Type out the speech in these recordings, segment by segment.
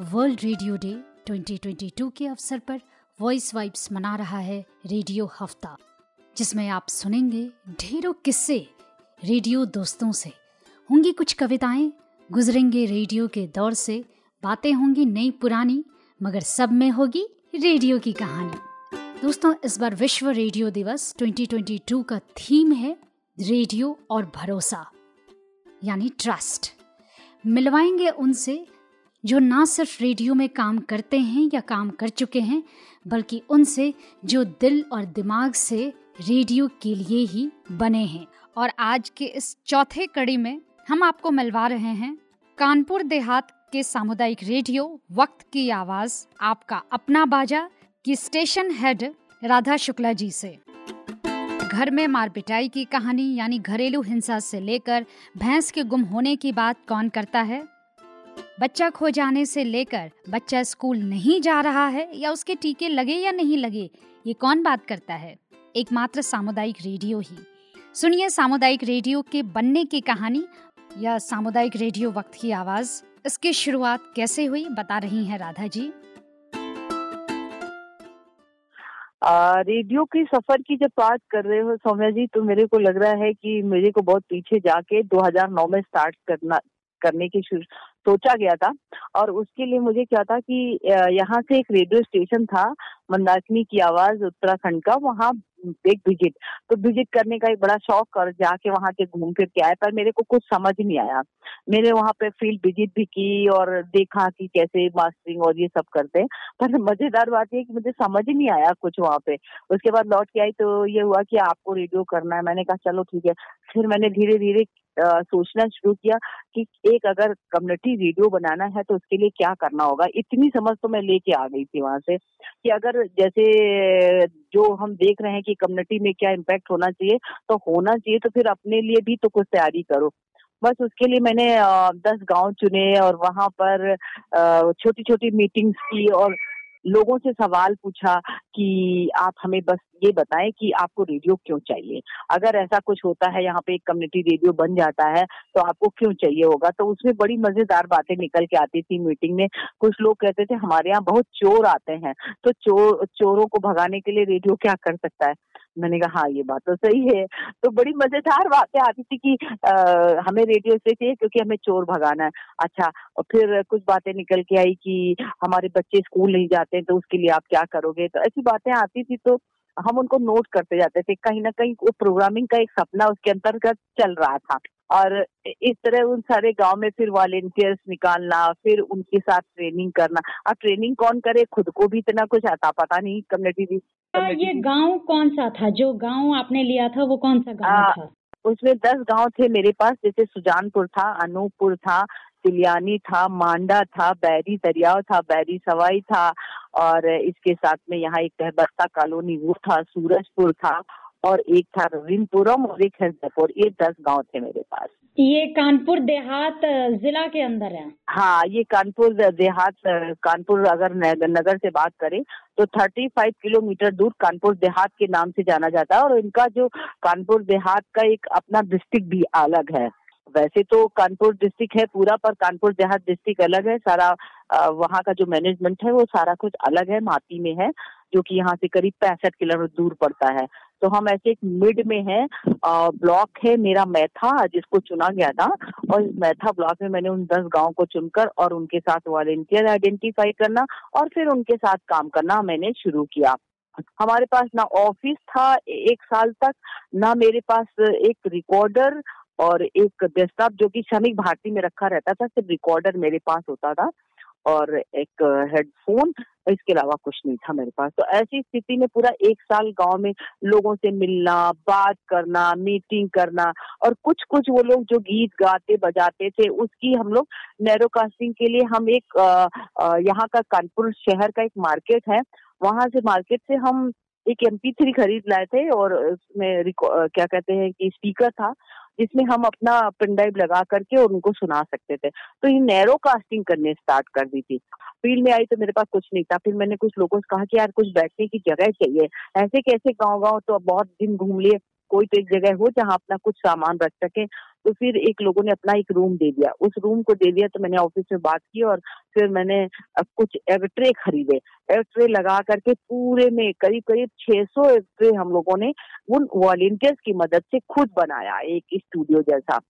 World radio day 2022 के अवसर पर वॉइस वाइब्स मना रहा है रेडियो हफ़्ता, जिसमें आप सुनेंगे ढेरों किस्से रेडियो दोस्तों से। होंगी कुछ कविताएँ, गुजरेंगे रेडियो के दौर से, बातें होंगी नई पुरानी, मगर सब में होगी रेडियो की कहानी। दोस्तों, इस बार विश्व रेडियो दिवस 2022 का थीम है रेडियो और भरोसा, यानी ट्रस्ट। मिलवाएँगे उनसे जो ना सिर्फ़ रेडियो में काम करते हैं या काम कर चुके हैं, बल्कि उनसे जो दिल और दिमाग से रेडियो के लिए ही बने हैं। और आज के इस चौथे कड़ी में हम आपको मिलवा रहे हैं कानपुर देहात के सामुदायिक रेडियो वक्त की आवाज़, आपका अपना बाजा की स्टेशन हेड राधा शुक्ला जी से। घर में मार पिटाई की कहानी, यानी घरेलू हिंसा से लेकर भैंस के गुम होने की बात कौन करता है? बच्चा खो जाने से लेकर बच्चा स्कूल नहीं जा रहा है या उसके टीके लगे या नहीं लगे ये कौन बात करता है? एकमात्र सामुदायिक रेडियो ही। सुनिए सामुदायिक रेडियो के बनने की कहानी या सामुदायिक रेडियो वक्त की आवाज़। इसकी शुरुआत कैसे हुई बता रही हैं राधा जी। आ, रेडियो के सफ़र की जब बात कर रहे हो सौम्या जी तो मेरे को लग रहा है कि मेरे को बहुत पीछे जाके 2009 में स्टार्ट करना करने की सोचा गया था और उसके लिए मुझे क्या था कि यहाँ से एक रेडियो स्टेशन था, मंदाकिनी की आवाज़, उत्तराखंड का, वहाँ एक विज़िट। तो विज़िट करने का एक बड़ा शौक और जाके वहाँ के घूम फिर के आए पर मेरे को कुछ समझ नहीं आया। मैंने वहाँ पे फ़ील्ड विज़िट भी की और देखा कि कैसे मास्टरिंग और ये सब करते हैं, पर मज़ेदार बात ये कि मुझे समझ नहीं आया कुछ वहाँ पे। उसके बाद लौट के आई तो ये हुआ कि आपको रेडियो करना है। मैंने कहा, चलो ठीक है। फिर मैंने धीरे धीरे सोचना शुरू किया कि एक अगर कम्युनिटी रेडियो बनाना है तो उसके लिए क्या करना होगा? इतनी समझ तो मैं लेके आ गई थी वहाँ से कि अगर जैसे जो हम देख रहे हैं कि कम्युनिटी में क्या इम्पैक्ट होना चाहिए तो होना चाहिए तो फिर अपने लिए भी तो कुछ तैयारी करो। बस उसके लिए मैंने दस गाँव चुने और वहाँ पर छोटी छोटी मीटिंग्स की और लोगों से सवाल पूछा कि आप हमें बस ये बताएँ कि आपको रेडियो क्यों चाहिए? अगर ऐसा कुछ होता है, यहाँ पे एक कम्युनिटी रेडियो बन जाता है तो आपको क्यों चाहिए होगा? तो उसमें बड़ी मज़ेदार बातें निकल के आती थी मीटिंग में। कुछ लोग कहते थे, हमारे यहाँ बहुत चोर आते हैं। तो चोर, चोरों को भगाने के लिए रेडियो क्या कर सकता है? मैंने कहा हाँ ये बात तो सही है। तो बड़ी मज़ेदार बातें आती थी कि आ, हमें रेडियो से चाहिए क्योंकि हमें चोर भगाना है। अच्छा और फिर कुछ बातें निकल के आई कि हमारे बच्चे स्कूल नहीं जाते तो उसके लिए आप क्या करोगे? तो ऐसी बातें आती थी तो हम उनको नोट करते जाते थे। कहीं ना कहीं वो प्रोग्रामिंग का एक सपना उसके अंतर्गत चल रहा था। और इस तरह उन सारे गाँव में फिर वॉलेंटियर्स निकालना फिर उनके साथ ट्रेनिंग करना। अब ट्रेनिंग कौन करे? खुद को भी इतना कुछ आता पता नहीं कम्युनिटी भी ये गाँव कौन सा था? जो गाँव आपने लिया था वो कौन सा गाँव था? उसमें दस गाँव थे मेरे पास जैसे सुजानपुर था अनूपपुर था तिलियानी था मांडा था बैरी दरियाव था बैरी सवाई था और इसके साथ में यहाँ एक बस्ता कॉलोनी वो था सूरजपुर था और एक था रविनपुरम और एक है जयपुर। ये दस गाँव थे मेरे पास। ये कानपुर देहात जिला के अंदर है? हाँ ये कानपुर देहात कानपुर अगर नगर से बात करें तो 35 किलोमीटर दूर कानपुर देहात के नाम से जाना जाता है और इनका जो कानपुर देहात का एक अपना डिस्ट्रिक्ट भी अलग है। वैसे तो कानपुर डिस्ट्रिक्ट है पूरा पर कानपुर देहात डिस्ट्रिक्ट अलग है। सारा वहाँ का जो मैनेजमेंट है वो सारा कुछ अलग है माती में है जो कि यहाँ से करीब पैंसठ किलोमीटर दूर पड़ता है। तो हम ऐसे एक मिड में है ब्लॉक है मेरा मैथा जिसको चुना गया था और इस मैथा ब्लॉक में मैंने उन दस गाँव को चुनकर और उनके साथ वॉलेंटियर आइडेंटिफाई करना और फिर उनके साथ काम करना मैंने शुरू किया। हमारे पास ना ऑफ़िस था एक साल तक, ना मेरे पास एक रिकॉर्डर और एक डेस्कटॉप जो कि श्रमिक भारती में रखा रहता था, सिर्फ़ रिकॉर्डर मेरे पास होता था और एक हेडफोन इसके अलावा कुछ नहीं था मेरे पास। तो ऐसी स्थिति में पूरा एक साल गाँव में लोगों से मिलना, बात करना मीटिंग करना और कुछ कुछ वो लोग जो गीत गाते, बजाते थे, उसकी हम लोग नैरो कास्टिंग के लिए हम एक यहाँ का कानपुर शहर का एक मार्केट है। वहाँ से मार्केट से हम एक एमपी थ्री खरीद लाए थे और उसमें क्या कहते हैं कि स्पीकर था। जिसमें हम अपना पेनड्राइव लगा करके और उनको सुना सकते थे। तो ये नैरो कास्टिंग करने स्टार्ट कर दी थी। फ़ील्ड में आई तो मेरे पास कुछ नहीं था। फिर मैंने कुछ लोगों से कहा कि यार कुछ बैठने की जगह चाहिए। ऐसे कैसे गाँव गाँव तो बहुत दिन घूम लिए। कोई तो एक जगह हो जहाँ अपना कुछ सामान रख सके। तो फिर एक लोगों ने अपना एक रूम दे दिया। उस रूम को दे दिया तो मैंने ऑफ़िस में बात की और फिर मैंने कुछ एवट्रे खरीदे। एवट्रे लगा करके पूरे में करीब करीब 600 सौ एवट्रे हम लोगों ने उन वॉलेंटियर्स की मदद से खुद बनाया, एक स्टूडियो जैसा।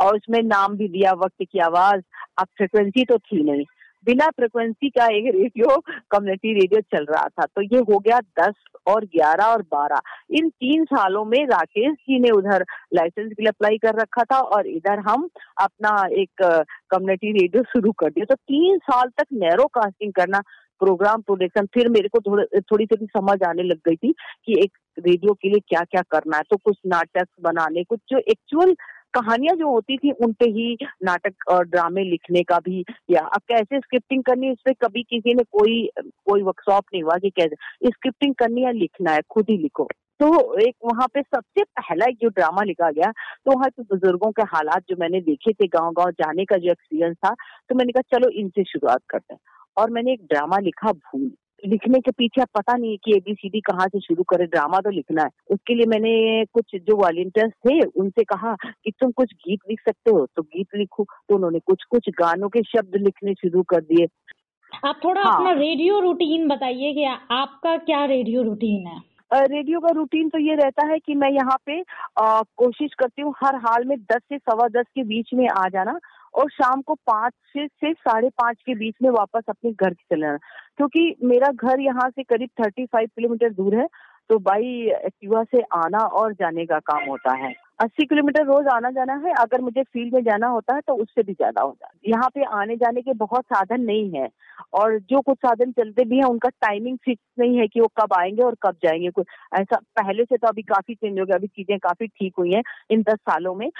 और उसमें नाम भी दिया, वक्त की आवाज़। अब फ्रिक्वेंसी तो थी नहीं। बिना फ्रिक्वेंसी का एक रेडियो कम्युनिटी रेडियो चल रहा था। तो ये हो गया दस और ग्यारह और बारह। इन तीन सालों में राकेश जी ने उधर लाइसेंस के लिए अप्लाई कर रखा था और इधर हम अपना एक कम्युनिटी रेडियो शुरू कर दिया तो तीन साल तक नैरो कास्टिंग करना प्रोग्राम प्रोडक्शन फिर मेरे को थोड़ी थोड़ी सी समझ आने लग गई थी कि एक रेडियो के लिए क्या क्या करना है। तो कुछ नाटक बनाने, कुछ जो एक्चुअल कहानियाँ जो होती थी उन पे ही नाटक और ड्रामे लिखने का भी, या अब कैसे स्क्रिप्टिंग करनी इस पे कभी किसी ने कोई कोई वर्कशॉप नहीं हुआ कि कैसे स्क्रिप्टिंग करनी या लिखना है, खुद ही लिखो। तो एक वहाँ पे सबसे पहला एक जो ड्रामा लिखा गया तो वहाँ के बुज़ुर्गों के हालात जो मैंने देखे थे गाँव गाँव जाने का जो एक्सपीरियंस था तो मैंने कहा, चलो इनसे शुरुआत करते हैं। और मैंने एक ड्रामा लिखा, भूल। लिखने के पीछे आप पता नहीं है कि एबीसीडी कहाँ से शुरू करे ड्रामा तो लिखना है। उसके लिए मैंने कुछ जो वॉलेंटियर्स थे उनसे कहा कि तुम कुछ गीत लिख सकते हो। तो गीत लिखो तो उन्होंने कुछ कुछ गानों के शब्द लिखने शुरू कर दिए। आप थोड़ा हाँ। अपना रेडियो रूटीन बताइए कि आपका क्या रेडियो रूटीन है? रेडियो का रूटीन तो ये रहता है कि मैं यहाँ पे आ, कोशिश करती हूँ हर हाल में दस से सवा दस के बीच में आ जाना और शाम को पाँच से से साढ़े पाँच के बीच में वापस अपने घर चले जाना क्योंकि मेरा घर यहाँ से करीब थर्टी फाइव किलोमीटर दूर है तो बाई एक्टिवा से आना और जाने का काम होता है। अस्सी किलोमीटर रोज आना जाना है। अगर मुझे फ़ील्ड में जाना होता है तो उससे भी ज़्यादा होता है। यहाँ पे आने जाने के बहुत साधन नहीं है। और जो कुछ साधन चलते भी हैं, उनका टाइमिंग फिक्स नहीं है कि वो कब आएँगे और कब जाएँगे। कुछ ऐसा पहले से तो अभी काफ़ी चेंज हो गया, अभी चीज़ें काफ़ी ठीक हुई हैं इन दस सालों में।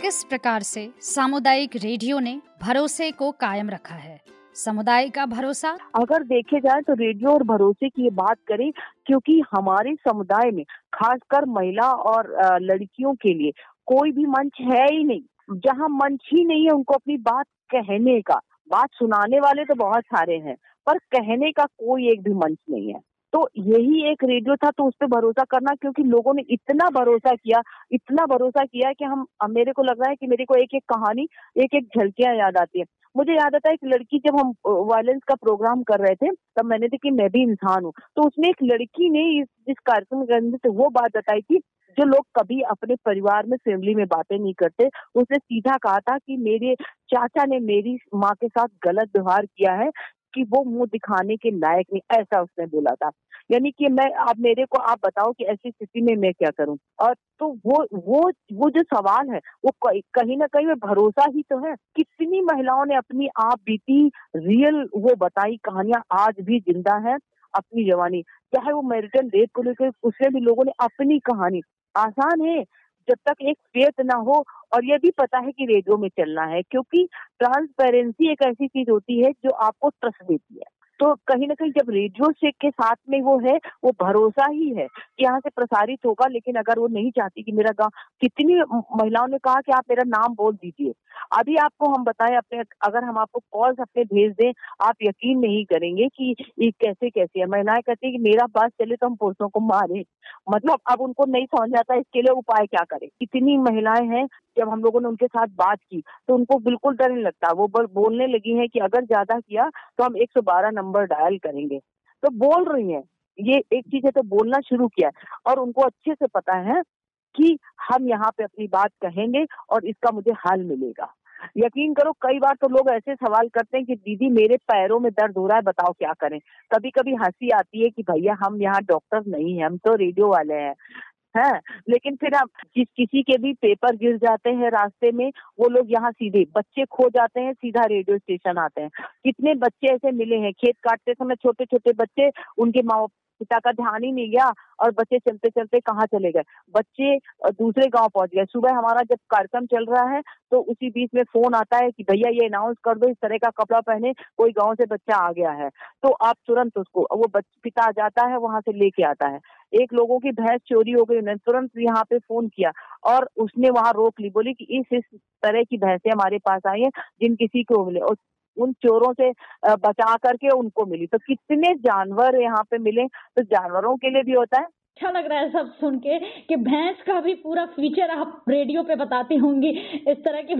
किस प्रकार से सामुदायिक रेडियो ने भरोसे को कायम रखा है? समुदाय का भरोसा? अगर देखे जाए तो रेडियो और भरोसे की बात करें, क्योंकि हमारे समुदाय में, खासकर महिला और लड़कियों के लिए, कोई भी मंच है ही नहीं। जहाँ मंच ही नहीं है उनको अपनी बात कहने का। बात सुनाने वाले तो बहुत सारे हैं, पर कहने का कोई एक भी मंच नहीं है। तो यही एक रेडियो था तो उस पर भरोसा करना, क्योंकि लोगों ने इतना भरोसा किया, इतना भरोसा किया कि हम मेरे को लग रहा है कि मेरे को एक एक कहानी एक एक झलकियाँ याद आती है। मुझे याद आता है एक लड़की जब हम वायलेंस का प्रोग्राम कर रहे थे, तब मैंने देखी मैं भी इंसान हूँ। तो उसमें एक लड़की ने इस इस कार्यक्रम के अंदर से वो बात बताई थी, जो लोग कभी अपने परिवार में फैमिली में बातें नहीं करते, उसने सीधा कहा था कि मेरे चाचा ने मेरी माँ के साथ गलत व्यवहार किया है कि वो मुँह दिखाने के लायक नहीं, ऐसा उसने बोला था। यानी कि मैं, आप मेरे को, आप बताओ कि ऐसी स्थिति में मैं क्या करूँ? और तो वो वो वो जो सवाल है, वो कहीं ना कहीं भरोसा ही तो है। कितनी महिलाओं ने अपनी आप बीती रियल वो बताई कहानियाँ आज भी ज़िंदा है अपनी जवानी? चाहे वो मेरिटन रेप को लेकर उसमें भी लोगों ने अपनी कहानी। आसान है, जब तक एक फेथ ना हो, और ये भी पता है कि रेडियो में चलना है, क्योंकि ट्रांसपेरेंसी एक ऐसी चीज़ होती है जो आपको ट्रस्ट देती है। तो कहीं ना कहीं जब रेडियो से के साथ में वो है, वो भरोसा ही है कि यहाँ से प्रसारित होगा, लेकिन अगर वो नहीं चाहती कि मेरा गाँव, कितनी महिलाओं ने कहा कि आप मेरा नाम बोल दीजिए। अभी आपको हम बताएँ, अपने, अगर हम आपको कॉल्स अपने भेज दें, आप यकीन नहीं करेंगे कि ये कैसे कैसे है। महिलाएँ कहती है कि मेरा बस चले तो हम पुरुषों को मारे। मतलब अब उनको नहीं समझ आता, इसके लिए उपाय क्या करें? कितनी महिलाएँ हैं जब हम लोगों ने उनके साथ बात की तो उनको बिल्कुल डर नहीं लगता। वो बोलने लगी है कि अगर ज़्यादा किया तो हम 112 नंबर डायल करेंगे। तो बोल रही है। ये एक चीज़ है तो बोलना शुरू किया है। और उनको अच्छे से पता है कि हम यहाँ पे अपनी बात कहेंगे और इसका मुझे हल मिलेगा। यकीन करो, कई बार तो लोग ऐसे सवाल करते हैं कि, दीदी, मेरे पैरों में दर्द हो रहा है, बताओ क्या करें? कभी कभी हँसी आती है कि, भैया, हम यहाँ डॉक्टर नहीं है, हम तो रेडियो वाले हैं। है। लेकिन फिर आप जिस किसी के भी पेपर गिर जाते हैं रास्ते में, वो लोग यहाँ सीधे बच्चे खो जाते हैं, सीधा रेडियो स्टेशन आते हैं। कितने बच्चे ऐसे मिले हैं, खेत काटते समय छोटे छोटे बच्चे, उनके माँ पिता का ध्यान ही नहीं गया और बच्चे चलते चलते कहाँ चले गए? बच्चे दूसरे गाँव पहुँच गए। सुबह हमारा जब कार्यक्रम चल रहा है तो उसी बीच में फ़ोन आता है कि, भैया, ये अनाउंस कर दो, इस तरह का कपड़ा पहने, कोई गाँव से बच्चा आ गया है। तो आप तुरंत उसको, वो पिता जाता है, वहाँ से लेके आता है। एक लोगों की भैंस चोरी हो गई, उन्होंने तुरंत यहाँ पे फ़ोन किया और उसने वहाँ रोक ली, बोली कि इस इस तरह की भैंसें हमारे पास आई है, जिन किसी को मिले। और उन चोरों से बचा करके उनको मिली। तो कितने जानवर यहाँ पे मिले? तो जानवरों के लिए भी होता है। अच्छा लग रहा है सब सुन के कि भैंस का भी पूरा फीचर आप रेडियो पे बताती होंगी, इस तरह की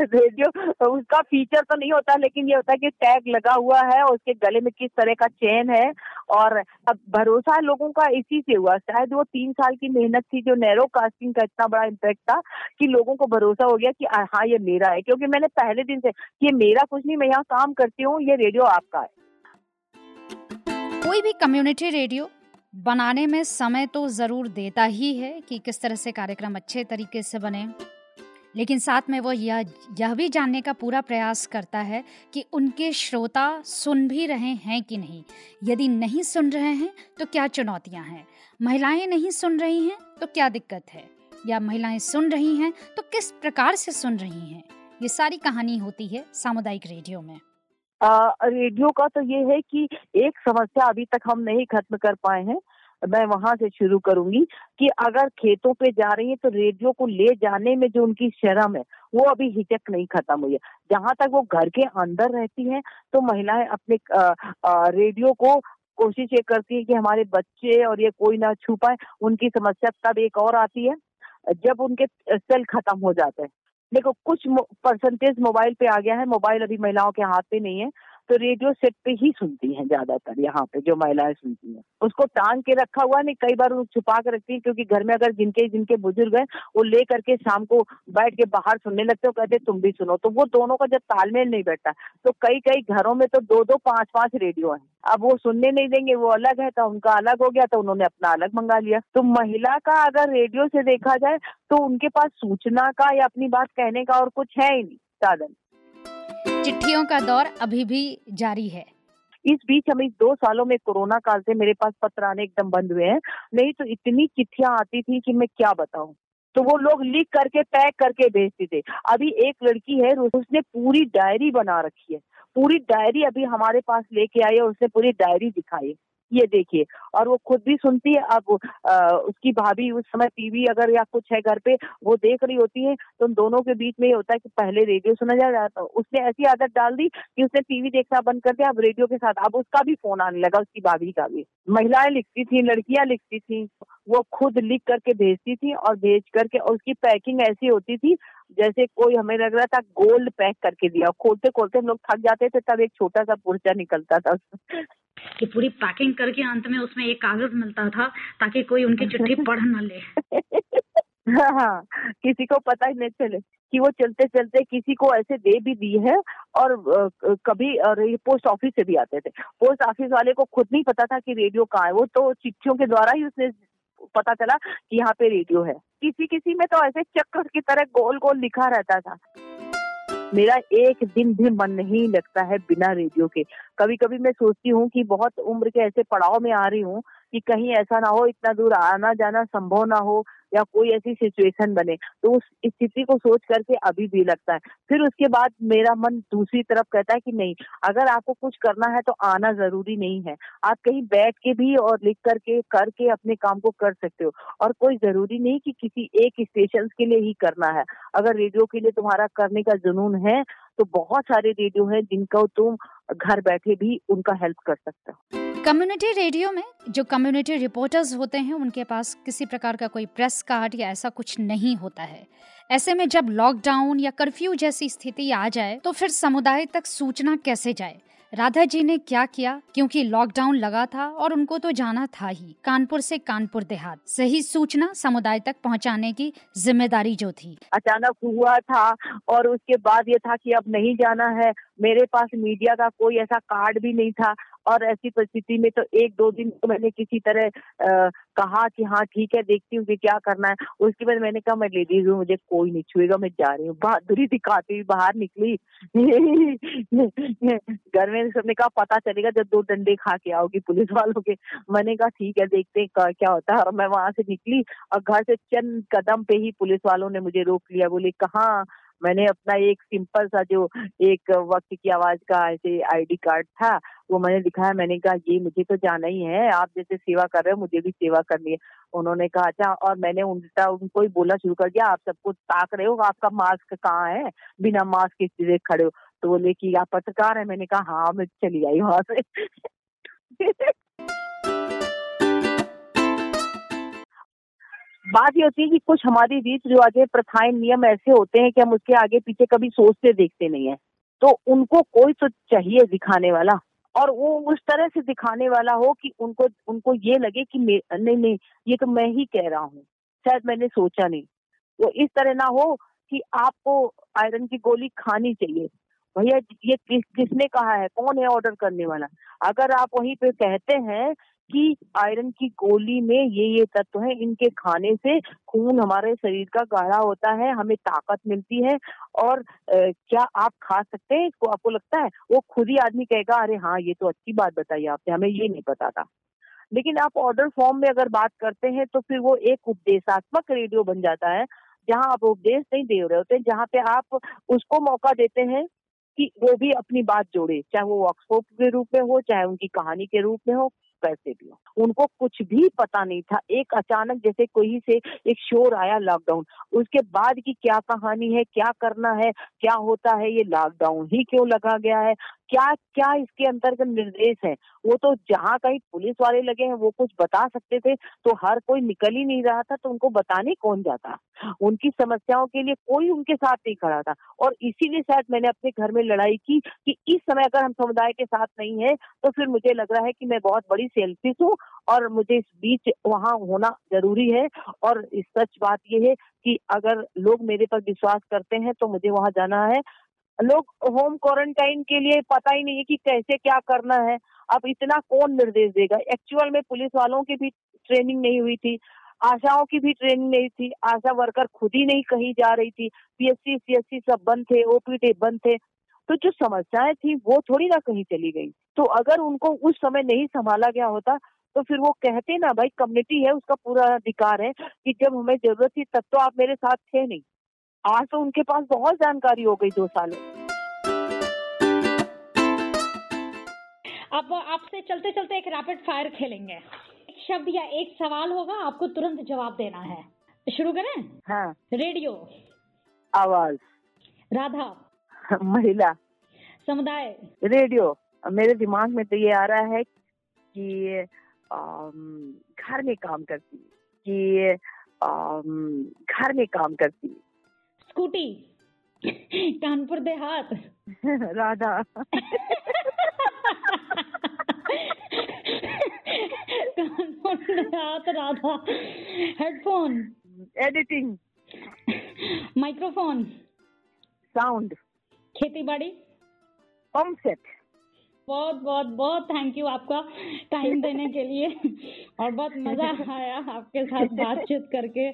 रेडियो उसका फीचर तो नहीं होता, लेकिन ये होता है कि टैग लगा हुआ है और उसके गले में किस तरह का चेन है। और अब भरोसा लोगों का इसी से हुआ। शायद वो तीन साल की मेहनत थी जो नैरो कास्टिंग का इतना बड़ा इम्पैक्ट था कि लोगों को भरोसा हो गया कि हाँ ये मेरा है। क्योंकि मैंने पहले दिन से, ये मेरा कुछ नहीं, मैं यहाँ काम करती हूँ, ये रेडियो आपका है। कोई भी कम्युनिटी रेडियो बनाने में समय तो ज़रूर देता ही है कि किस तरह से कार्यक्रम अच्छे तरीके से बने। लेकिन साथ में वो यह यह भी जानने का पूरा प्रयास करता है कि उनके श्रोता सुन भी रहे हैं कि नहीं। यदि नहीं सुन रहे हैं तो क्या चुनौतियाँ हैं? महिलाएँ नहीं सुन रही हैं तो क्या दिक्कत है? या महिलाएँ सुन रही हैं तो किस प्रकार से सुन रही हैं? ये सारी कहानी होती है सामुदायिक रेडियो में। रेडियो का तो ये है कि एक समस्या अभी तक हम नहीं खत्म कर पाए हैं। मैं वहाँ से शुरू करूँगी कि अगर खेतों पे जा रही है तो रेडियो को ले जाने में जो उनकी शर्म है वो अभी हिचक नहीं खत्म हुई है। जहाँ तक वो घर के अंदर रहती हैं तो महिलाएँ अपने आ, आ, रेडियो को कोशिश ये करती है कि हमारे बच्चे और ये कोई ना छू पाए उनकी समस्या तब एक और आती है जब उनके सेल खत्म हो जाते हैं। देखो, कुछ परसेंटेज मोबाइल पे आ गया है। मोबाइल अभी महिलाओं के हाथ पे नहीं है। तो रेडियो सेट पे ही सुनती हैं ज़्यादातर, यहाँ पे जो महिलाएँ सुनती हैं। उसको टांग के रखा हुआ नहीं, कई बार छुपा के रखती है, क्योंकि घर में अगर जिनके जिनके बुज़ुर्ग हैं, वो ले करके शाम को बैठ के बाहर सुनने लगते हो कहते तुम भी सुनो। तो वो दोनों का जब तालमेल नहीं बैठता तो कई कई घरों में तो दो दो पाँच पाँच रेडियो है। अब वो सुनने नहीं देंगे, वो अलग है तो उनका अलग हो गया तो उन्होंने अपना अलग मंगा लिया। तो महिला का अगर रेडियो से देखा जाए तो उनके पास सूचना का या अपनी बात कहने का और कुछ है ही नहीं, साधन। चिट्ठियों का दौर अभी भी जारी है। इस बीच हम दो सालों में कोरोना काल से मेरे पास पत्र आने एकदम बंद हुए हैं। नहीं तो इतनी चिट्ठियाँ आती थी कि मैं क्या बताऊँ। तो वो लोग लिख करके, पैक करके भेजते थे। अभी एक लड़की है उसने पूरी डायरी बना रखी है। पूरी डायरी अभी हमारे पास लेके आई है उसने पूरी डायरी दिखाई ये देखिए। और वो खुद भी सुनती है, अब उसकी भाभी उस समय टीवी अगर या कुछ है घर पे, वो देख रही होती है तो उन दोनों के बीच में ये होता है कि पहले रेडियो सुना जा रहा था, उसने ऐसी आदत डाल दी कि उसने टीवी देखना बंद कर दिया, अब रेडियो के साथ, अब उसका भी फ़ोन आने लगा, उसकी भाभी का भी। महिलाएँ लिखती थी, लड़कियाँ लिखती थी, वो खुद लिख करके भेजती थी और भेज करके, और उसकी पैकिंग ऐसी होती थी, जैसे कोई हमें लग रहा था गोल्ड पैक करके दिया खोलते खोलते हम लोग थक जाते थे, तब एक छोटा सा पुर्चा निकलता था। कि पूरी पैकिंग करके अंत में उसमें एक कागज़ मिलता था ताकि कोई उनकी चिट्ठी पढ़ न ले। हाँ, हाँ किसी को पता ही नहीं चले कि वो चलते चलते किसी को ऐसे दे भी दी है और कभी और ये पोस्ट ऑफ़िस से भी आते थे। पोस्ट ऑफ़िस वाले को खुद नहीं पता था कि रेडियो कहाँ है। वो तो चिट्ठियों के द्वारा ही उसने पता चला कि यहाँ पे रेडियो है। किसी किसी में तो ऐसे चक्कर की तरह गोल गोल लिखा रहता था। मेरा एक दिन भी मन नहीं लगता है बिना रेडियो के। कभी कभी मैं सोचती हूँ कि बहुत उम्र के ऐसे पड़ाव में आ रही हूँ कि कहीं ऐसा ना हो, इतना दूर आना जाना संभव ना हो या कोई ऐसी सिचुएशन बने। तो उस स्थिति को सोच करके अभी भी लगता है। फिर उसके बाद मेरा मन दूसरी तरफ़ कहता है कि नहीं, अगर आपको कुछ करना है तो आना ज़रूरी नहीं है। आप कहीं बैठ के भी और लिख करके करके अपने काम को कर सकते हो। और कोई ज़रूरी नहीं कि किसी एक स्टेशन के लिए ही करना है। अगर रेडियो के लिए तुम्हारा करने का जुनून है तो बहुत सारे रेडियो हैं जिनका तुम घर बैठे भी उनका हेल्प कर सकते हो। कम्युनिटी रेडियो में जो कम्युनिटी रिपोर्टर्स होते हैं, उनके पास किसी प्रकार का कोई प्रेस कार्ड या ऐसा कुछ नहीं होता है। ऐसे में जब लॉकडाउन या कर्फ्यू जैसी स्थिति आ जाए तो फिर समुदाय तक सूचना कैसे जाए? राधा जी ने क्या किया? क्योंकि लॉकडाउन लगा था और उनको तो जाना था ही, कानपुर से कानपुर देहात। सही सूचना समुदाय तक पहुँचाने की ज़िम्मेदारी जो थी। अचानक हुआ था और उसके बाद ये था कि अब नहीं जाना है। मेरे पास मीडिया का कोई ऐसा कार्ड भी नहीं था। और ऐसी परिस्थिति में तो एक दो दिन तो मैंने किसी तरह आ, कहा कि हाँ ठीक है देखती हूँ कि क्या करना है। उसके बाद मैंने कहा मैं लेडीज़ हूँ मुझे कोई नहीं छुएगा मैं जा रही हूँ बहादुरी दिखाती हुई बाहर निकली। घर में सबने कहा पता चलेगा जब दो डंडे खा के आओगी पुलिस वालों के। मैंने कहा ठीक है देखते हैं क्या होता है। और मैं वहाँ से निकली और घर से चंद कदम पे ही पुलिस वालों ने मुझे रोक लिया। बोले कहाँ मैंने अपना एक सिंपल सा जो एक वक्त की आवाज़ का ऐसे आईडी कार्ड था, वो मैंने दिखाया। मैंने कहा, ये मुझे तो जाना ही है। आप जैसे सेवा कर रहे हो, मुझे भी सेवा करनी है। उन्होंने कहा अच्छा। और मैंने उनका, उनको ही बोला शुरू कर दिया, आप सबको ताक रहे हो? आपका मास्क कहाँ है? बिना मास्क के सीधे खड़े हो। तो बोले कि, आप पत्रकार है? मैंने कहा हाँ मैं चली आई वहाँ से। बात ये होती है कि कुछ हमारी रीत रिवाजें प्रथाएँ, नियम ऐसे होते हैं कि हम उसके आगे पीछे कभी सोचते देखते नहीं है। तो उनको कोई तो चाहिए दिखाने वाला और वो उस तरह से दिखाने वाला हो कि उनको उनको ये लगे कि नहीं नहीं, ये तो मैं ही कह रहा हूँ, शायद मैंने सोचा नहीं। वो इस तरह ना हो कि आपको आयरन की गोली खानी चाहिए। भैया, ये किस, किसने कहा है? कौन है ऑर्डर करने वाला? अगर आप वहीं पे कहते हैं कि आयरन की गोली में ये ये तत्व है। इनके खाने से खून हमारे शरीर का गाढ़ा होता है हमें ताकत मिलती है और ए, क्या आप खा सकते हैं? इसको आपको लगता है? वो खुद ही आदमी कहेगा अरे हाँ ये तो अच्छी बात बताई आपने हमें ये नहीं पता था। लेकिन आप ऑर्डर फॉर्म में अगर बात करते हैं तो फिर वो एक उपदेशात्मक रेडियो बन जाता है जहाँ आप उपदेश नहीं दे रहे होते जहाँ पे आप उसको मौका देते हैं कि वो भी अपनी बात जोड़े चाहे वो वर्कशॉप के रूप में हो चाहे उनकी कहानी के रूप में हो। कैसे भी उनको कुछ भी पता नहीं था। एक अचानक जैसे कोई से एक शोर आया लॉकडाउन उसके बाद की क्या कहानी है, क्या करना है, क्या होता है, ये लॉकडाउन ही क्यों लगा गया है? क्या क्या इसके अंतर्गत निर्देश है? वो तो जहाँ कहीं पुलिस वाले लगे हैं, वो कुछ बता सकते थे तो हर कोई निकल ही नहीं रहा था तो उनको बताने कौन जाता? उनकी समस्याओं के लिए कोई उनके साथ नहीं खड़ा था। और इसीलिए शायद मैंने अपने घर में लड़ाई की कि इस समय अगर हम समुदाय के साथ नहीं है तो फिर मुझे लग रहा है कि मैं बहुत बड़ी सेल्फिश हूँ और मुझे इस बीच वहाँ होना ज़रूरी है। और सच बात यह है कि अगर लोग मेरे पर विश्वास करते हैं तो मुझे वहाँ जाना है। लोग होम क्वारंटाइन के लिए पता ही नहीं है कि कैसे क्या करना है। अब इतना कौन निर्देश देगा? एक्चुअल में पुलिस वालों की भी ट्रेनिंग नहीं हुई थी। आशाओं की भी ट्रेनिंग नहीं थी। आशा वर्कर खुद ही नहीं कहीं जा रही थी। पीएससी सीएससी सब बंद थे ओपीडी बंद थे। तो जो समस्याएँ थी, वो थोड़ी ना कहीं चली गई। तो अगर उनको उस समय नहीं संभाला गया होता तो फिर वो कहते ना, भाई कम्युनिटी है, उसका पूरा अधिकार है कि जब हमें ज़रूरत थी, तब तो आप मेरे साथ थे नहीं। आज तो उनके पास बहुत जानकारी हो गई दो साल अब आपसे चलते चलते एक रैपिड फायर खेलेंगे। एक शब्द या एक सवाल होगा आपको तुरंत जवाब देना है। शुरू करें? हाँ। रेडियो। आवाज़। राधा। महिला। समुदाय। रेडियो। मेरे दिमाग में तो ये आ रहा है कि घर में काम करती कि घर में काम करती Scooty. Kanpur Dehat. Radha. Radha headphone editing microphone sound खेती बाड़ी पंप सेट बहुत बहुत बहुत थैंक यू आपका टाइम देने के लिए और बहुत मज़ा आया आपके साथ बातचीत करके।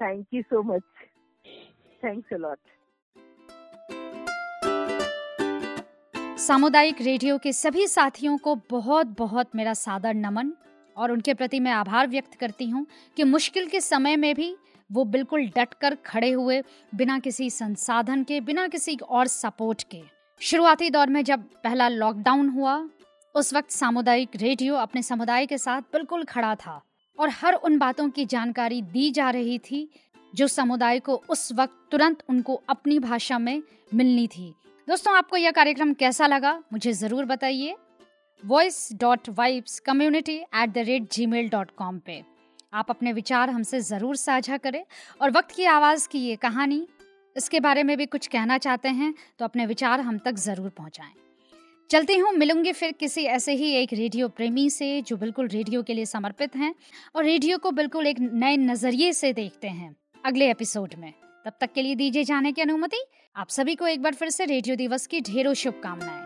Thank you so much thanks a lot सामुदायिक रेडियो के सभी साथियों को बहुत बहुत मेरा सादर नमन और उनके प्रति मैं आभार व्यक्त करती हूँ कि मुश्किल के समय में भी वो बिल्कुल डट कर खड़े हुए बिना किसी संसाधन के, बिना किसी और सपोर्ट के। शुरुआती दौर में जब पहला लॉकडाउन हुआ, उस वक्त सामुदायिक रेडियो अपने समुदाय के साथ बिल्कुल खड़ा था और हर उन बातों की जानकारी दी जा रही थी जो समुदाय को उस वक्त तुरंत उनको अपनी भाषा में मिलनी थी। दोस्तों, आपको यह कार्यक्रम कैसा लगा, मुझे ज़रूर बताइए। Voice dot vibes community at the rate Gmail dot com पे। आप अपने विचार हमसे ज़रूर साझा करें और वक्त की आवाज़ की ये कहानी, इसके बारे में भी कुछ कहना चाहते हैं तो अपने विचार हम तक ज़रूर पहुंचाएँ। चलती हूँ, मिलूँगी फिर किसी ऐसे ही एक रेडियो प्रेमी से, जो बिल्कुल रेडियो के लिए समर्पित हैं और रेडियो को बिल्कुल एक नए नज़रिए से देखते हैं। अगले एपिसोड में। तब तक के लिए दीजिए जाने की अनुमति। आप सभी को एक बार फिर से रेडियो दिवस की ढेरों शुभकामनाएँ।